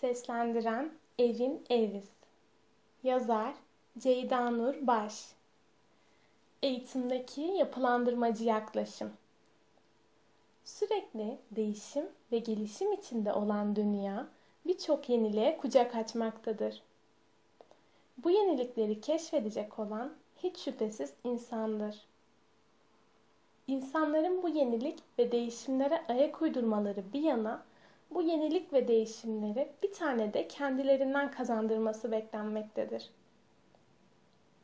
Seslendiren Evin Eviz Yazar Ceyda Nur Baş Eğitimdeki yapılandırmacı yaklaşım Sürekli değişim ve gelişim içinde olan dünya birçok yeniliğe kucak açmaktadır. Bu yenilikleri keşfedecek olan hiç şüphesiz insandır. İnsanların bu yenilik ve değişimlere ayak uydurmaları bir yana bu yenilik ve değişimleri bir tane de kendilerinden kazandırması beklenmektedir.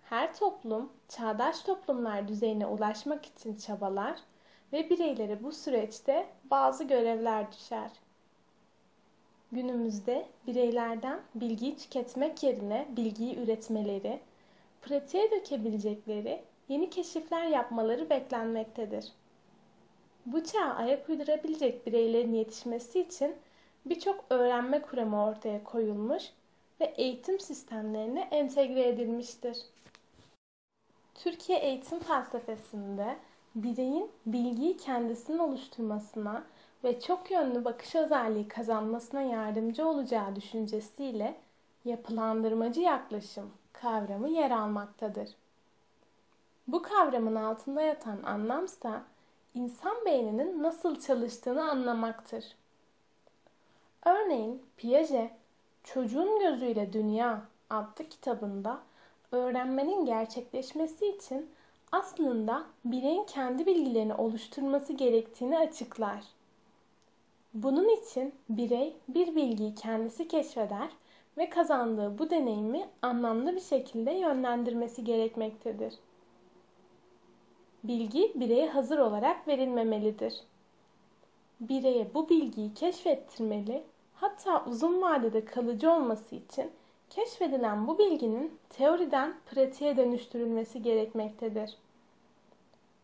Her toplum çağdaş toplumlar düzeyine ulaşmak için çabalar ve bireylere bu süreçte bazı görevler düşer. Günümüzde bireylerden bilgiyi tüketmek yerine bilgiyi üretmeleri, pratiğe dökebilecekleri yeni keşifler yapmaları beklenmektedir. Bu çağa ayak uydurabilecek bireylerin yetişmesi için birçok öğrenme kuramı ortaya koyulmuş ve eğitim sistemlerine entegre edilmiştir. Türkiye eğitim felsefesinde bireyin bilgiyi kendisinin oluşturmasına ve çok yönlü bakış özelliği kazanmasına yardımcı olacağı düşüncesiyle yapılandırmacı yaklaşım kavramı yer almaktadır. Bu kavramın altında yatan anlamsa insan beyninin nasıl çalıştığını anlamaktır. Örneğin Piaget, Çocuğun Gözüyle Dünya adlı kitabında öğrenmenin gerçekleşmesi için aslında bireyin kendi bilgilerini oluşturması gerektiğini açıklar. Bunun için birey bir bilgiyi kendisi keşfeder ve kazandığı bu deneyimi anlamlı bir şekilde yönlendirmesi gerekmektedir. Bilgi bireye hazır olarak verilmemelidir. Bireye bu bilgiyi keşfettirmeli, hatta uzun vadede kalıcı olması için keşfedilen bu bilginin teoriden pratiğe dönüştürülmesi gerekmektedir.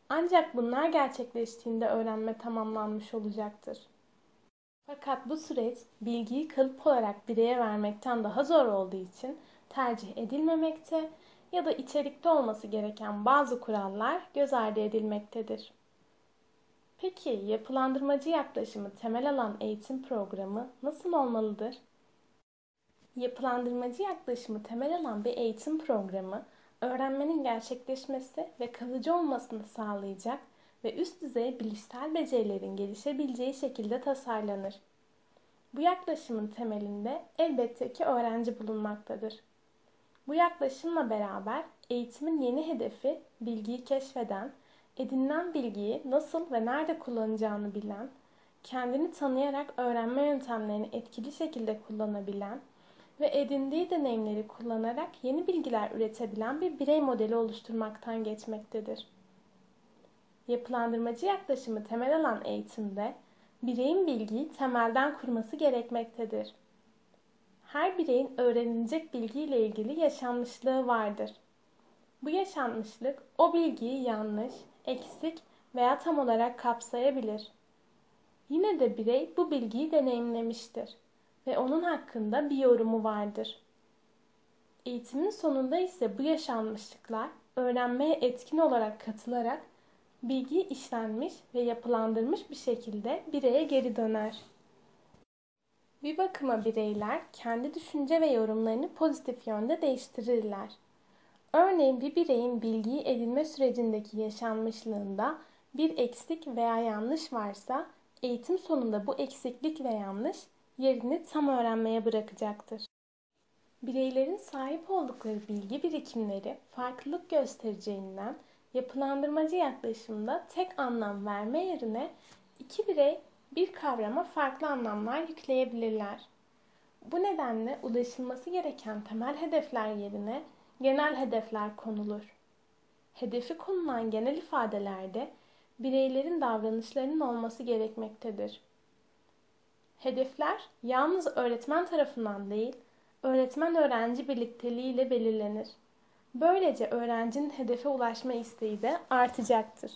Ancak bunlar gerçekleştiğinde öğrenme tamamlanmış olacaktır. Fakat bu süreç bilgiyi kalıp olarak bireye vermekten daha zor olduğu için tercih edilmemekte ya da içerikte olması gereken bazı kurallar göz ardı edilmektedir. Peki yapılandırmacı yaklaşımı temel alan eğitim programı nasıl olmalıdır? Yapılandırmacı yaklaşımı temel alan bir eğitim programı, öğrenmenin gerçekleşmesi ve kalıcı olmasını sağlayacak ve üst düzey bilişsel becerilerin gelişebileceği şekilde tasarlanır. Bu yaklaşımın temelinde elbette ki öğrenci bulunmaktadır. Bu yaklaşımla beraber eğitimin yeni hedefi bilgiyi keşfeden, edinilen bilgiyi nasıl ve nerede kullanacağını bilen, kendini tanıyarak öğrenme yöntemlerini etkili şekilde kullanabilen ve edindiği deneyimleri kullanarak yeni bilgiler üretebilen bir birey modeli oluşturmaktan geçmektedir. Yapılandırmacı yaklaşımı temel alan eğitimde bireyin bilgiyi temelden kurması gerekmektedir. Her bireyin öğrenilecek bilgiyle ilgili yaşanmışlığı vardır. Bu yaşanmışlık o bilgiyi yanlış, eksik veya tam olarak kapsayabilir. Yine de birey bu bilgiyi deneyimlemiştir ve onun hakkında bir yorumu vardır. Eğitimin sonunda ise bu yaşanmışlıklar öğrenmeye etkin olarak katılarak bilgi işlenmiş ve yapılandırmış bir şekilde bireye geri döner. Bir bakıma bireyler kendi düşünce ve yorumlarını pozitif yönde değiştirirler. Örneğin bir bireyin bilgiyi edinme sürecindeki yaşanmışlığında bir eksik veya yanlış varsa eğitim sonunda bu eksiklik ve yanlış yerini tam öğrenmeye bırakacaktır. Bireylerin sahip oldukları bilgi birikimleri farklılık göstereceğinden yapılandırmacı yaklaşımda tek anlam verme yerine iki birey bir kavrama farklı anlamlar yükleyebilirler. Bu nedenle ulaşılması gereken temel hedefler yerine genel hedefler konulur. Hedefi konulan genel ifadelerde bireylerin davranışlarının olması gerekmektedir. Hedefler yalnız öğretmen tarafından değil, öğretmen-öğrenci birlikteliğiyle belirlenir. Böylece öğrencinin hedefe ulaşma isteği de artacaktır.